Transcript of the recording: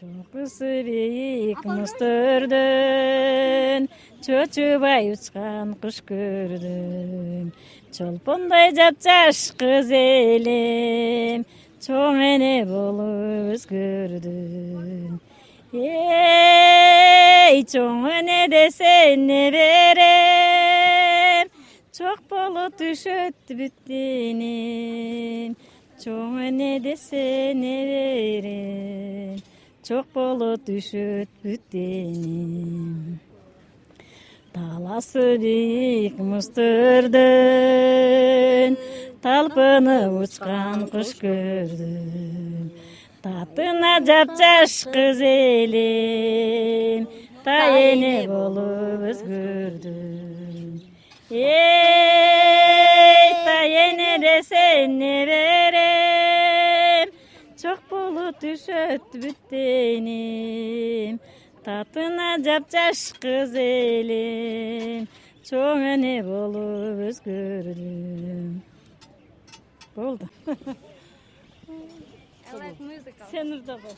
Çoğusu büyük musturdun, çoçubay uçkan kuş gördüm. Çolponday capcaş kız elim, çoğun ene bolu özgürdüm. Ey çoğun ene desen ne verem, çok bolu düşüt büttinim. Çoğun ene desen ne verem, çok bolu düşüt büttinim. Talası büyük musturdun, talpını uçkan kuş gördüm. Tatına capcaş kız elim, ta yeni bolup özgürdüm. Düşöt büttenim. Tatına capcaş kız elim, çok öne bolup özgürdüm. Oldu. I like musical. Sen orada bak.